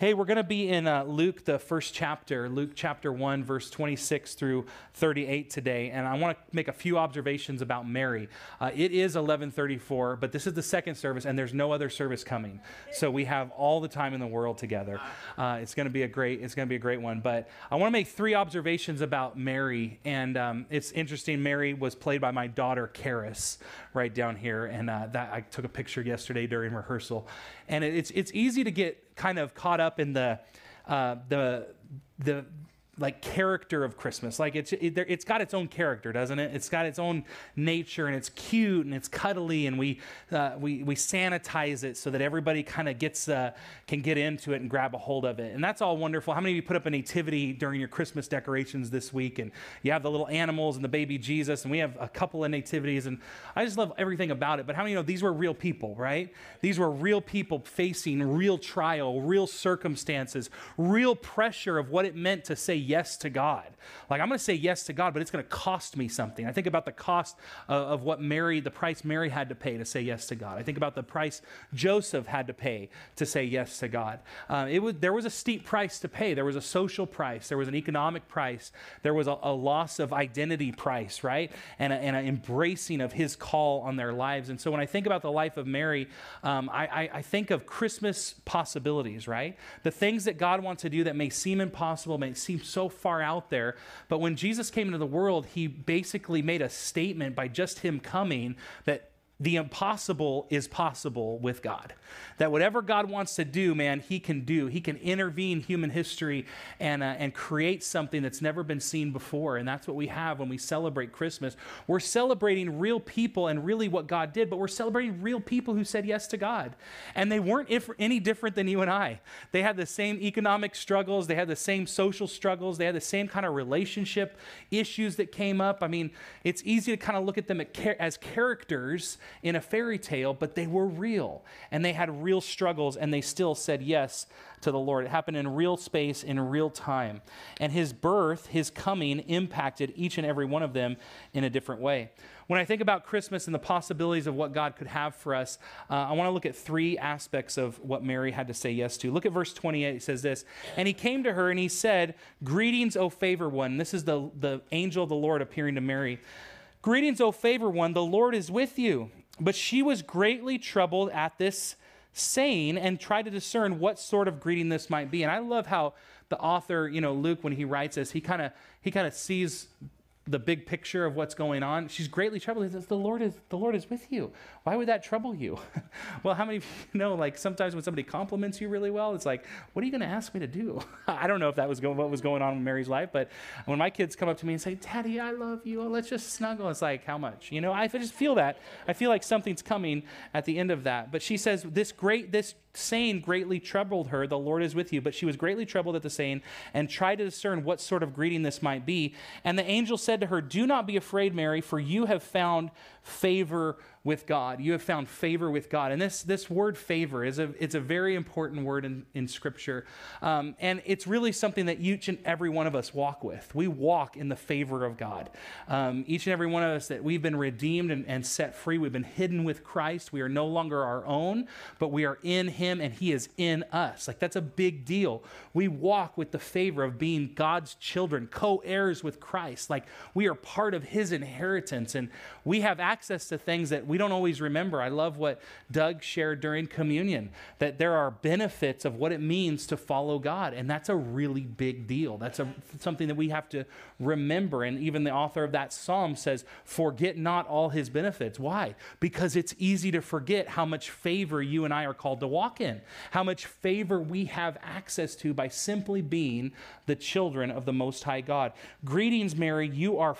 Hey, we're going to be in uh, Luke, the first chapter, Luke chapter 1, verse 26 through 38 today. And I want to make a few observations about Mary. Uh, it is 1134, but this is the second service, and there's no other service coming. So we have all the time in the world together. Uh, it's going to be a great, it's going to be a great one. But I want to make three observations about Mary. And um, it's interesting, Mary was played by my daughter, Karis, right down here. And uh, that I took a picture yesterday during rehearsal. And it, it's, it's easy to get kind of caught up in the uh, the the like character of Christmas. Like it's it, has got its own character, doesn't it? It's got its own nature, and it's cute and it's cuddly, and we uh, we we sanitize it so that everybody kind of gets uh, can get into it and grab a hold of it, and that's all wonderful. How many of you put up a nativity during your Christmas decorations this week, and you have the little animals and the baby Jesus, and we have a couple of nativities, and I just love everything about it. But how many know these were real people, right? These were real people facing real trial, real circumstances, real pressure of what it meant to say yes to God. Like, I'm going to say yes to God, but it's going to cost me something. I think about the cost of, of, what Mary, the price Mary had to pay to say yes to God. I think about the price Joseph had to pay to say yes to God. Uh, it was, there was a steep price to pay. There was a social price, there was an economic price, there was a, a loss of identity price, right? And, an embracing of his call on their lives. And so when I think about the life of Mary, um, I, I, I think of Christmas possibilities, right? The things that God wants to do that may seem impossible, may seem so far out there. But when Jesus came into the world, he basically made a statement by just him coming that the impossible is possible with God. That whatever God wants to do, man, He can do. He can intervene human history and, uh, and create something that's never been seen before. And that's what we have when we celebrate Christmas. We're celebrating real people and really what God did, but we're celebrating real people who said yes to God. And they weren't if, any different than you and I. They had the same economic struggles, they had the same social struggles, they had the same kind of relationship issues that came up. I mean, it's easy to kind of look at them as characters in a fairy tale, but they were real and they had real struggles and they still said yes to the Lord. It happened in real space, in real time. And his birth, his coming, impacted each and every one of them in a different way. When I think about Christmas and the possibilities of what God could have for us, uh, I want to look at three aspects of what Mary had to say yes to. Look at verse 28. It says this And he came to her and he said, Greetings, O favor one. This is the, the angel of the Lord appearing to Mary. Greetings, O favor one, the Lord is with you. But she was greatly troubled at this saying and tried to discern what sort of greeting this might be. And I love how the author, you know, Luke, when he writes this, he kind of he kind of sees the big picture of what's going on. She's greatly troubled. He says, the Lord is, the Lord is with you. Why would that trouble you? well, how many of you know, like sometimes when somebody compliments you really well, it's like, what are you going to ask me to do? I don't know if that was going, what was going on in Mary's life, but when my kids come up to me and say, Daddy, I love you. Oh, let's just snuggle. It's like, how much? You know, I just feel that. I feel like something's coming at the end of that. But she says, this great, this saying greatly troubled her, the Lord is with you. But she was greatly troubled at the saying and tried to discern what sort of greeting this might be. And the angel said to her, Do not be afraid, Mary, for you have found favor with God. You have found favor with God. And this, this word favor is a, it's a very important word in, in Scripture. Um, and it's really something that each and every one of us walk with. We walk in the favor of God. Um, each and every one of us that we've been redeemed and, and set free. We've been hidden with Christ. We are no longer our own, but we are in Him and He is in us. Like that's a big deal. We walk with the favor of being God's children, co heirs with Christ. Like we are part of His inheritance and we have access to things that we don't always remember. I love what Doug shared during communion that there are benefits of what it means to follow God. And that's a really big deal. That's a, something that we have to remember. And even the author of that psalm says, Forget not all his benefits. Why? Because it's easy to forget how much favor you and I are called to walk in, how much favor we have access to by simply being the children of the Most High God. Greetings, Mary. You are,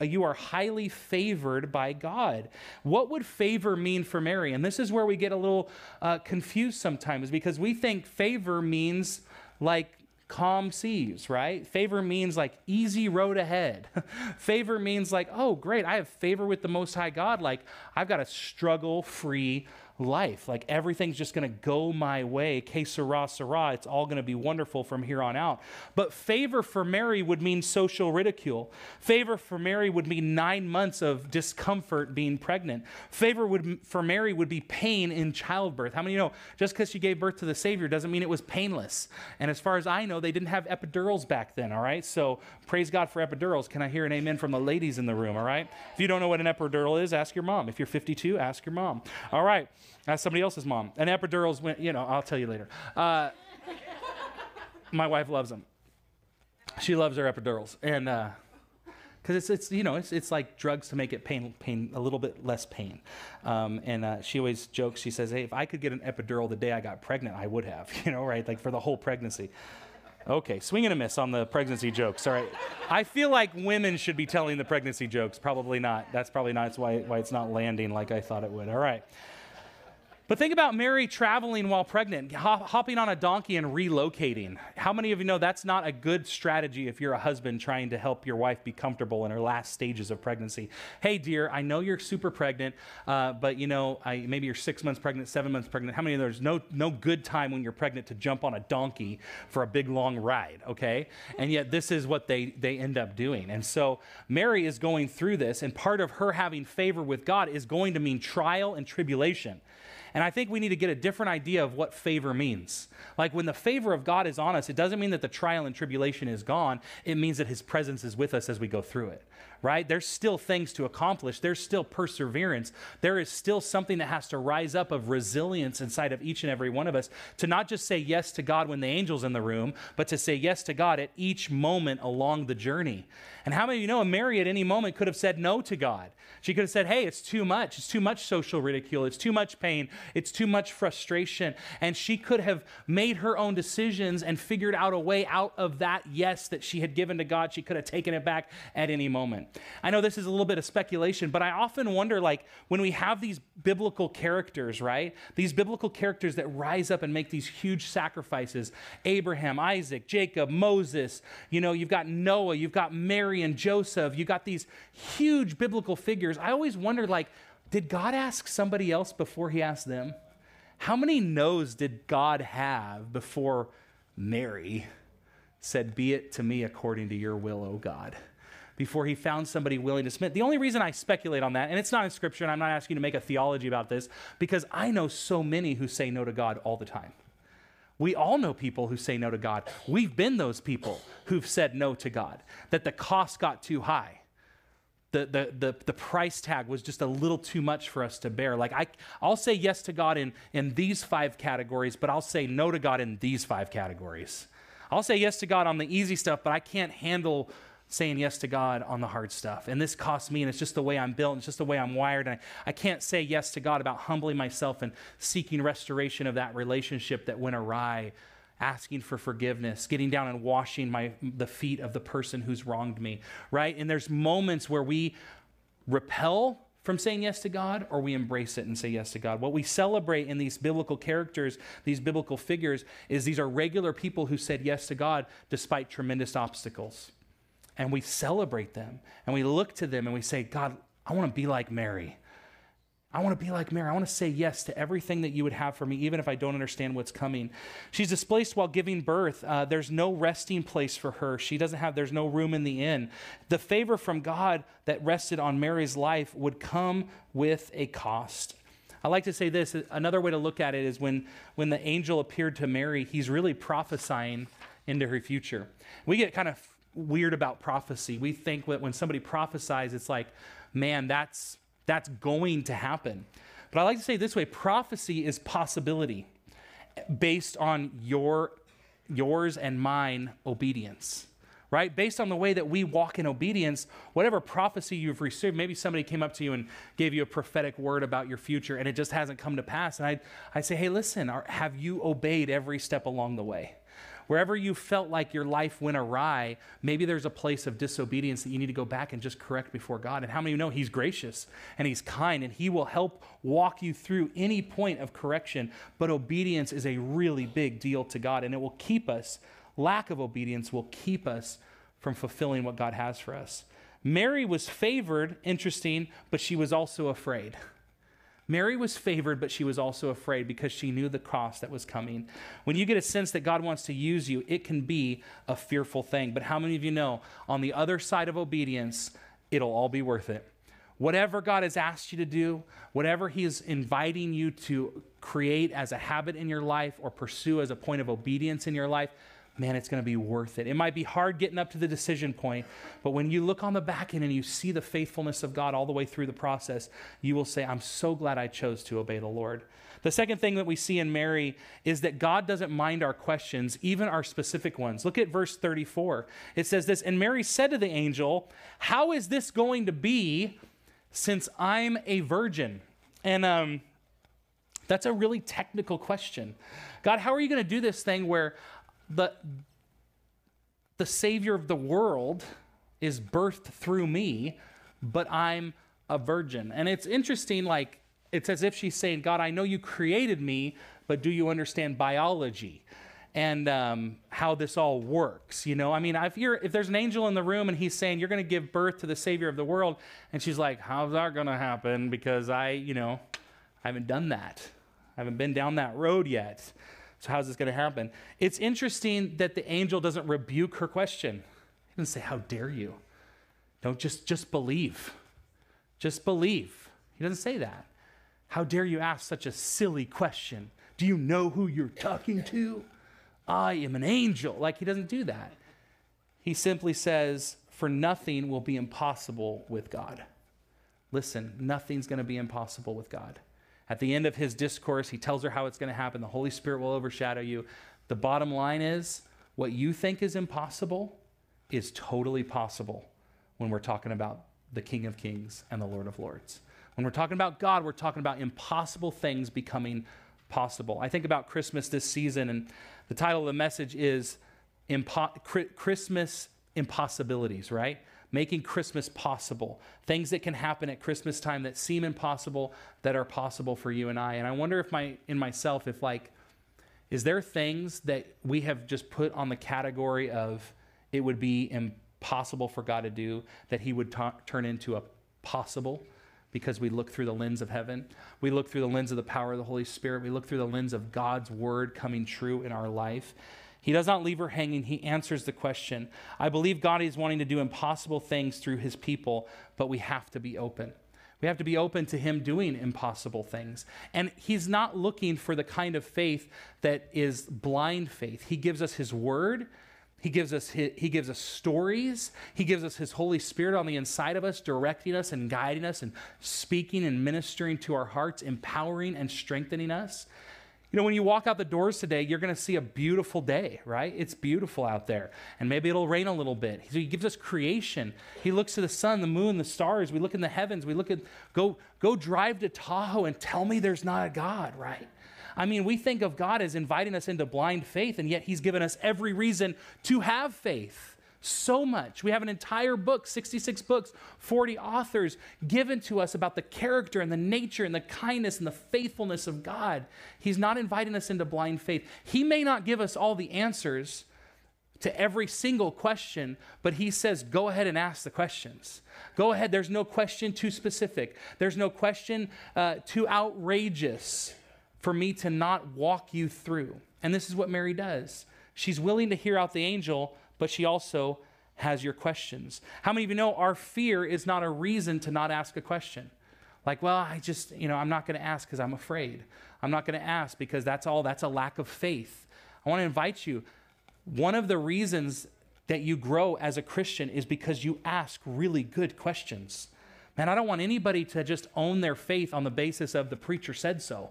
you are highly favored by God. What would favor mean for Mary? And this is where we get a little uh, confused sometimes because we think favor means like calm seas, right? Favor means like easy road ahead. favor means like, oh, great, I have favor with the Most High God. Like, I've got a struggle free life. Like everything's just going to go my way. Que sera, sera. It's all going to be wonderful from here on out. But favor for Mary would mean social ridicule. Favor for Mary would mean nine months of discomfort being pregnant. Favor would, for Mary would be pain in childbirth. How many know just because she gave birth to the Savior doesn't mean it was painless? And as far as I know, they didn't have epidurals back then, all right? So praise God for epidurals. Can I hear an amen from the ladies in the room, all right? If you don't know what an epidural is, ask your mom. If you're 52, ask your mom. All right. Ask somebody else's mom. And epidurals, went, you know, I'll tell you later. Uh, my wife loves them. She loves her epidurals. And, because uh, it's, it's you know it's, it's like drugs to make it pain pain a little bit less pain um, and uh, she always jokes she says hey if i could get an epidural the day i got pregnant i would have you know right like for the whole pregnancy okay swing and a miss on the pregnancy jokes all right i feel like women should be telling the pregnancy jokes probably not that's probably not why, why it's not landing like i thought it would all right but think about Mary traveling while pregnant, hopping on a donkey and relocating. How many of you know that's not a good strategy if you're a husband trying to help your wife be comfortable in her last stages of pregnancy? Hey, dear, I know you're super pregnant, uh, but you know, I, maybe you're six months pregnant, seven months pregnant. How many of there's no no good time when you're pregnant to jump on a donkey for a big long ride? Okay, and yet this is what they they end up doing. And so Mary is going through this, and part of her having favor with God is going to mean trial and tribulation. I think we need to get a different idea of what favor means. Like when the favor of God is on us, it doesn't mean that the trial and tribulation is gone. It means that his presence is with us as we go through it right? There's still things to accomplish. There's still perseverance. There is still something that has to rise up of resilience inside of each and every one of us to not just say yes to God when the angel's in the room, but to say yes to God at each moment along the journey. And how many of you know Mary at any moment could have said no to God? She could have said, hey, it's too much. It's too much social ridicule. It's too much pain. It's too much frustration. And she could have made her own decisions and figured out a way out of that yes that she had given to God. She could have taken it back at any moment. I know this is a little bit of speculation, but I often wonder like when we have these biblical characters, right? These biblical characters that rise up and make these huge sacrifices Abraham, Isaac, Jacob, Moses, you know, you've got Noah, you've got Mary and Joseph, you've got these huge biblical figures. I always wonder like, did God ask somebody else before he asked them? How many no's did God have before Mary said, Be it to me according to your will, O God? Before he found somebody willing to submit. The only reason I speculate on that, and it's not in scripture, and I'm not asking you to make a theology about this, because I know so many who say no to God all the time. We all know people who say no to God. We've been those people who've said no to God, that the cost got too high. The, the, the, the price tag was just a little too much for us to bear. Like, I, I'll say yes to God in, in these five categories, but I'll say no to God in these five categories. I'll say yes to God on the easy stuff, but I can't handle saying yes to God on the hard stuff. And this costs me, and it's just the way I'm built, and it's just the way I'm wired. And I, I can't say yes to God about humbling myself and seeking restoration of that relationship that went awry, asking for forgiveness, getting down and washing my, the feet of the person who's wronged me, right? And there's moments where we repel from saying yes to God or we embrace it and say yes to God. What we celebrate in these biblical characters, these biblical figures, is these are regular people who said yes to God despite tremendous obstacles and we celebrate them and we look to them and we say, God, I want to be like Mary. I want to be like Mary. I want to say yes to everything that you would have for me, even if I don't understand what's coming. She's displaced while giving birth. Uh, there's no resting place for her. She doesn't have, there's no room in the inn. The favor from God that rested on Mary's life would come with a cost. I like to say this another way to look at it is when, when the angel appeared to Mary, he's really prophesying into her future. We get kind of weird about prophecy. We think that when somebody prophesies, it's like, man, that's, that's going to happen. But I like to say this way prophecy is possibility based on your, yours and mine obedience right? Based on the way that we walk in obedience, whatever prophecy you've received, maybe somebody came up to you and gave you a prophetic word about your future and it just hasn't come to pass. And I I say, hey, listen, are, have you obeyed every step along the way? Wherever you felt like your life went awry, maybe there's a place of disobedience that you need to go back and just correct before God. And how many know He's gracious and He's kind and He will help walk you through any point of correction? But obedience is a really big deal to God and it will keep us, lack of obedience will keep us from fulfilling what God has for us. Mary was favored, interesting, but she was also afraid. Mary was favored, but she was also afraid because she knew the cross that was coming. When you get a sense that God wants to use you, it can be a fearful thing. But how many of you know on the other side of obedience, it'll all be worth it? Whatever God has asked you to do, whatever He is inviting you to create as a habit in your life or pursue as a point of obedience in your life, man, it's going to be worth it. It might be hard getting up to the decision point, but when you look on the back end and you see the faithfulness of God all the way through the process, you will say, I'm so glad I chose to obey the Lord. The second thing that we see in Mary is that God doesn't mind our questions, even our specific ones. Look at verse 34. It says this And Mary said to the angel, How is this going to be since I'm a virgin? And um, that's a really technical question. God, how are you going to do this thing where the, the Savior of the world is birthed through me, but I'm a virgin? And it's interesting, like, it's as if she's saying, God, I know you created me, but do you understand biology? and um, how this all works. You know, I mean, if if there's an angel in the room and he's saying you're going to give birth to the Savior of the world, and she's like, "How's that going to happen?" Because I, you know, I haven't done that. I haven't been down that road yet. So how's this going to happen? It's interesting that the angel doesn't rebuke her question. He doesn't say, "How dare you?" Don't just just believe. Just believe. He doesn't say that. How dare you ask such a silly question? Do you know who you're talking to? I am an angel. Like he doesn't do that. He simply says, For nothing will be impossible with God. Listen, nothing's going to be impossible with God. At the end of his discourse, he tells her how it's going to happen. The Holy Spirit will overshadow you. The bottom line is what you think is impossible is totally possible when we're talking about the King of Kings and the Lord of Lords. When we're talking about God, we're talking about impossible things becoming possible. I think about Christmas this season, and the title of the message is Impo- Christmas Impossibilities, right? Making Christmas possible. Things that can happen at Christmas time that seem impossible that are possible for you and I. And I wonder if my in myself if like is there things that we have just put on the category of it would be impossible for God to do that he would t- turn into a possible? because we look through the lens of heaven. We look through the lens of the power of the Holy Spirit. We look through the lens of God's word coming true in our life. He does not leave her hanging. He answers the question. I believe God is wanting to do impossible things through his people, but we have to be open. We have to be open to him doing impossible things. And he's not looking for the kind of faith that is blind faith. He gives us his word he gives us his, he gives us stories. He gives us his Holy Spirit on the inside of us, directing us and guiding us and speaking and ministering to our hearts, empowering and strengthening us. You know, when you walk out the doors today, you're going to see a beautiful day, right? It's beautiful out there. And maybe it'll rain a little bit. So he gives us creation. He looks to the sun, the moon, the stars. We look in the heavens. We look at go go drive to Tahoe and tell me there's not a God, right? I mean, we think of God as inviting us into blind faith, and yet He's given us every reason to have faith. So much. We have an entire book, 66 books, 40 authors given to us about the character and the nature and the kindness and the faithfulness of God. He's not inviting us into blind faith. He may not give us all the answers to every single question, but he says, go ahead and ask the questions. Go ahead. There's no question too specific, there's no question uh, too outrageous for me to not walk you through. And this is what Mary does. She's willing to hear out the angel, but she also has your questions. How many of you know our fear is not a reason to not ask a question? Like, well, I just, you know, I'm not going to ask because I'm afraid. I'm not going to ask because that's all, that's a lack of faith. I want to invite you. One of the reasons that you grow as a Christian is because you ask really good questions. Man, I don't want anybody to just own their faith on the basis of the preacher said so.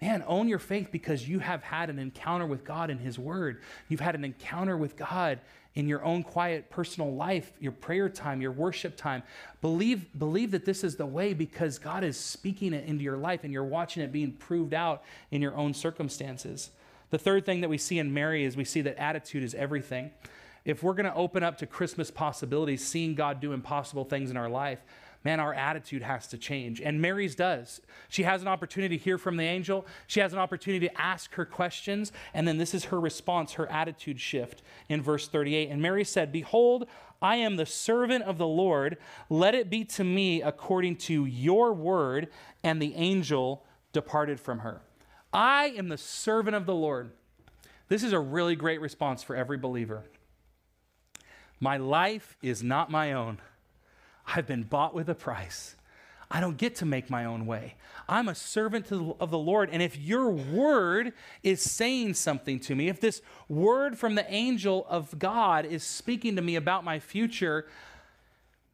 Man, own your faith because you have had an encounter with God in His Word. You've had an encounter with God in your own quiet personal life, your prayer time, your worship time. Believe, believe that this is the way because God is speaking it into your life and you're watching it being proved out in your own circumstances. The third thing that we see in Mary is we see that attitude is everything. If we're going to open up to Christmas possibilities, seeing God do impossible things in our life, man, our attitude has to change. And Mary's does. She has an opportunity to hear from the angel, she has an opportunity to ask her questions, and then this is her response, her attitude shift in verse 38. And Mary said, Behold, I am the servant of the Lord. Let it be to me according to your word. And the angel departed from her. I am the servant of the Lord. This is a really great response for every believer. My life is not my own. I've been bought with a price. I don't get to make my own way. I'm a servant of the Lord. And if your word is saying something to me, if this word from the angel of God is speaking to me about my future,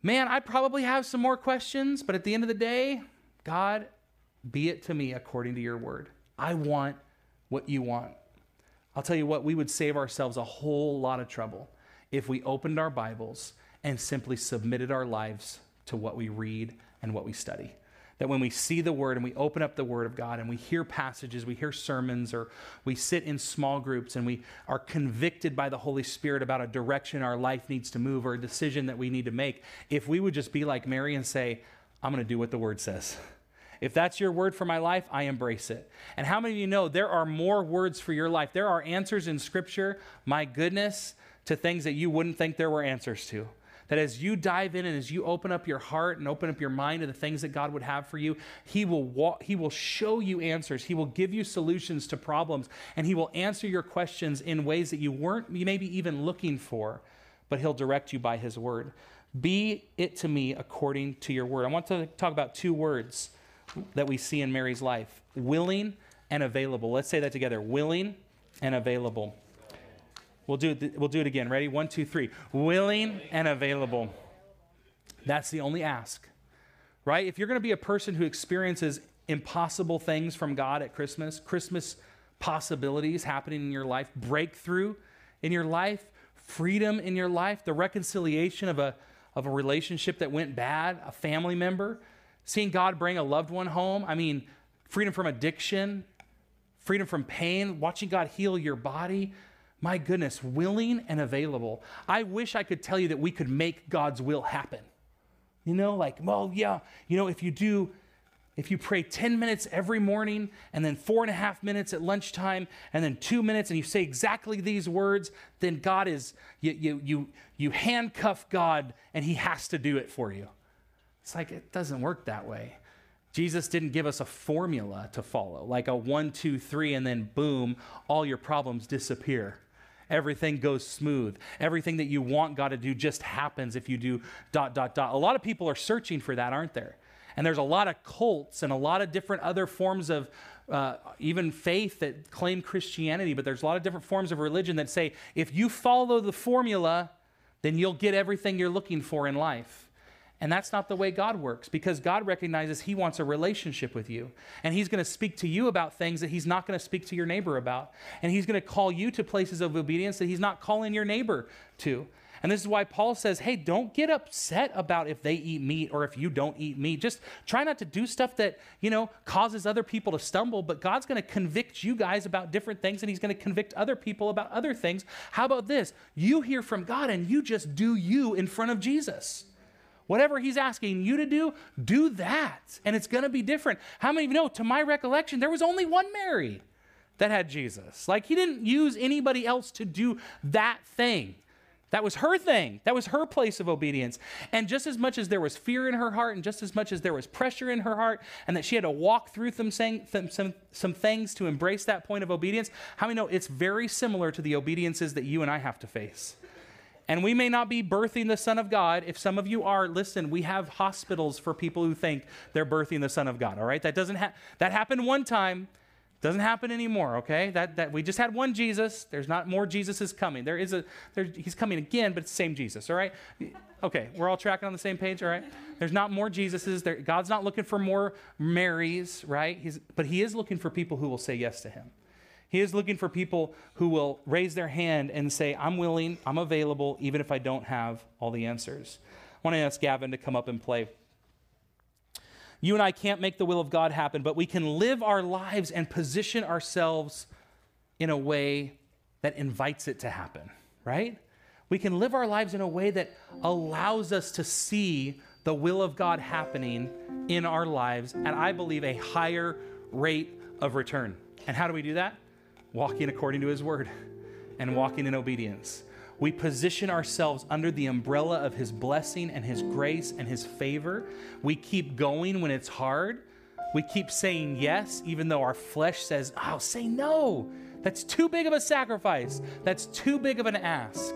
man, I probably have some more questions. But at the end of the day, God, be it to me according to your word. I want what you want. I'll tell you what, we would save ourselves a whole lot of trouble if we opened our Bibles and simply submitted our lives to what we read and what we study. That when we see the Word and we open up the Word of God and we hear passages, we hear sermons, or we sit in small groups and we are convicted by the Holy Spirit about a direction our life needs to move or a decision that we need to make, if we would just be like Mary and say, I'm going to do what the Word says. If that's your word for my life, I embrace it. And how many of you know there are more words for your life? There are answers in Scripture, my goodness, to things that you wouldn't think there were answers to. That as you dive in and as you open up your heart and open up your mind to the things that God would have for you, He will walk, He will show you answers. He will give you solutions to problems, and He will answer your questions in ways that you weren't maybe even looking for, but He'll direct you by His word. Be it to me according to your word. I want to talk about two words that we see in Mary's life willing and available. Let's say that together willing and available. We'll do it, we'll do it again. Ready? One, two, three. Willing and available. That's the only ask, right? If you're going to be a person who experiences impossible things from God at Christmas, Christmas possibilities happening in your life, breakthrough in your life, freedom in your life, the reconciliation of a, of a relationship that went bad, a family member, seeing God bring a loved one home. I mean, freedom from addiction, freedom from pain, watching God heal your body my goodness, willing and available. I wish I could tell you that we could make God's will happen. You know, like, well, yeah, you know, if you do, if you pray 10 minutes every morning and then four and a half minutes at lunchtime and then two minutes and you say exactly these words, then God is, you, you, you, you handcuff God and he has to do it for you. It's like, it doesn't work that way. Jesus didn't give us a formula to follow, like a one, two, three, and then boom, all your problems disappear everything goes smooth. Everything that you want God to do just happens if you do dot, dot, dot. A lot of people are searching for that, aren't there? And there's a lot of cults and a lot of different other forms of uh, even faith that claim Christianity, but there's a lot of different forms of religion that say if you follow the formula, then you'll get everything you're looking for in life. And that's not the way God works because God recognizes He wants a relationship with you. And He's going to speak to you about things that He's not going to speak to your neighbor about. And He's going to call you to places of obedience that He's not calling your neighbor to. And this is why Paul says, hey, don't get upset about if they eat meat or if you don't eat meat. Just try not to do stuff that, you know, causes other people to stumble, but God's going to convict you guys about different things and he's going to convict other people about other things. How about this? You hear from God and you just do you in front of Jesus. Whatever he's asking you to do, do that. And it's going to be different. How many of you know, to my recollection, there was only one Mary that had Jesus? Like, he didn't use anybody else to do that thing. That was her thing. That was her place of obedience. And just as much as there was fear in her heart, and just as much as there was pressure in her heart, and that she had to walk through some, some, some things to embrace that point of obedience, how many know it's very similar to the obediences that you and I have to face? And we may not be birthing the Son of God. If some of you are, listen, we have hospitals for people who think they're birthing the Son of God, all right? That doesn't ha- that happened one time. Doesn't happen anymore, okay? That, that we just had one Jesus. There's not more Jesuses coming. There is a there, he's coming again, but it's the same Jesus, all right? Okay, we're all tracking on the same page, all right? There's not more Jesuses. There, God's not looking for more Marys, right? He's, but he is looking for people who will say yes to him. He is looking for people who will raise their hand and say, I'm willing, I'm available, even if I don't have all the answers. I want to ask Gavin to come up and play. You and I can't make the will of God happen, but we can live our lives and position ourselves in a way that invites it to happen, right? We can live our lives in a way that allows us to see the will of God happening in our lives at, I believe, a higher rate of return. And how do we do that? Walking according to His word and walking in obedience. We position ourselves under the umbrella of His blessing and His grace and His favor. We keep going when it's hard. We keep saying yes, even though our flesh says, Oh, say no. That's too big of a sacrifice. That's too big of an ask.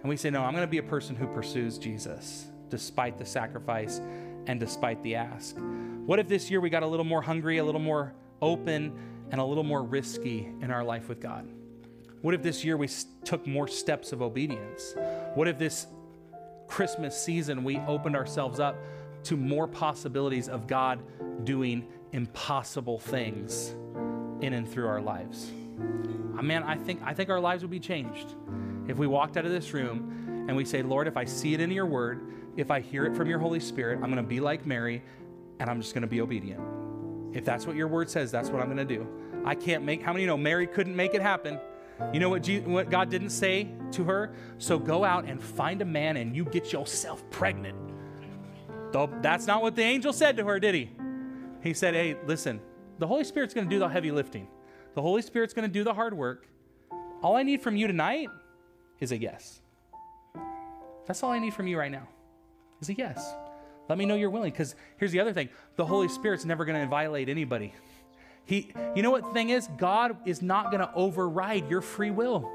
And we say, No, I'm going to be a person who pursues Jesus despite the sacrifice and despite the ask. What if this year we got a little more hungry, a little more open, and a little more risky in our life with God? What if this year we took more steps of obedience? What if this Christmas season we opened ourselves up to more possibilities of God doing impossible things in and through our lives? Uh, man, I think, I think our lives would be changed if we walked out of this room and we say, Lord, if I see it in your word, if I hear it from your Holy Spirit, I'm going to be like Mary and I'm just going to be obedient. If that's what your word says, that's what I'm going to do. I can't make, how many know Mary couldn't make it happen? You know what, what God didn't say to her? So go out and find a man and you get yourself pregnant. Though that's not what the angel said to her, did he? He said, Hey, listen, the Holy Spirit's going to do the heavy lifting. The Holy Spirit's going to do the hard work. All I need from you tonight is a yes. That's all I need from you right now is a yes. Let me know you're willing. Because here's the other thing the Holy Spirit's never going to violate anybody. He, you know what the thing is? God is not going to override your free will.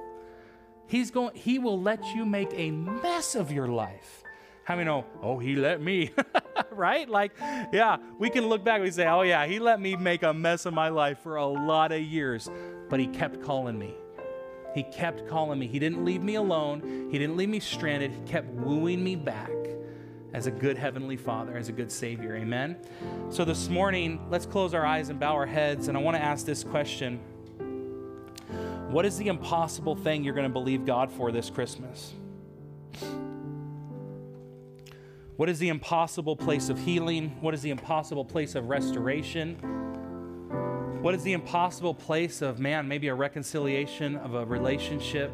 He's going, he will let you make a mess of your life. How many know, oh, he let me, right? Like, yeah, we can look back and we say, oh, yeah, he let me make a mess of my life for a lot of years, but he kept calling me. He kept calling me. He didn't leave me alone, he didn't leave me stranded. He kept wooing me back as a good heavenly father, as a good savior. Amen. So this morning, let's close our eyes and bow our heads. And I want to ask this question What is the impossible thing you're going to believe God for this Christmas? What is the impossible place of healing? What is the impossible place of restoration? What is the impossible place of, man, maybe a reconciliation of a relationship?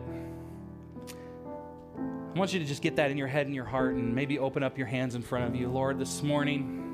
I want you to just get that in your head and your heart and maybe open up your hands in front of you. Lord, this morning,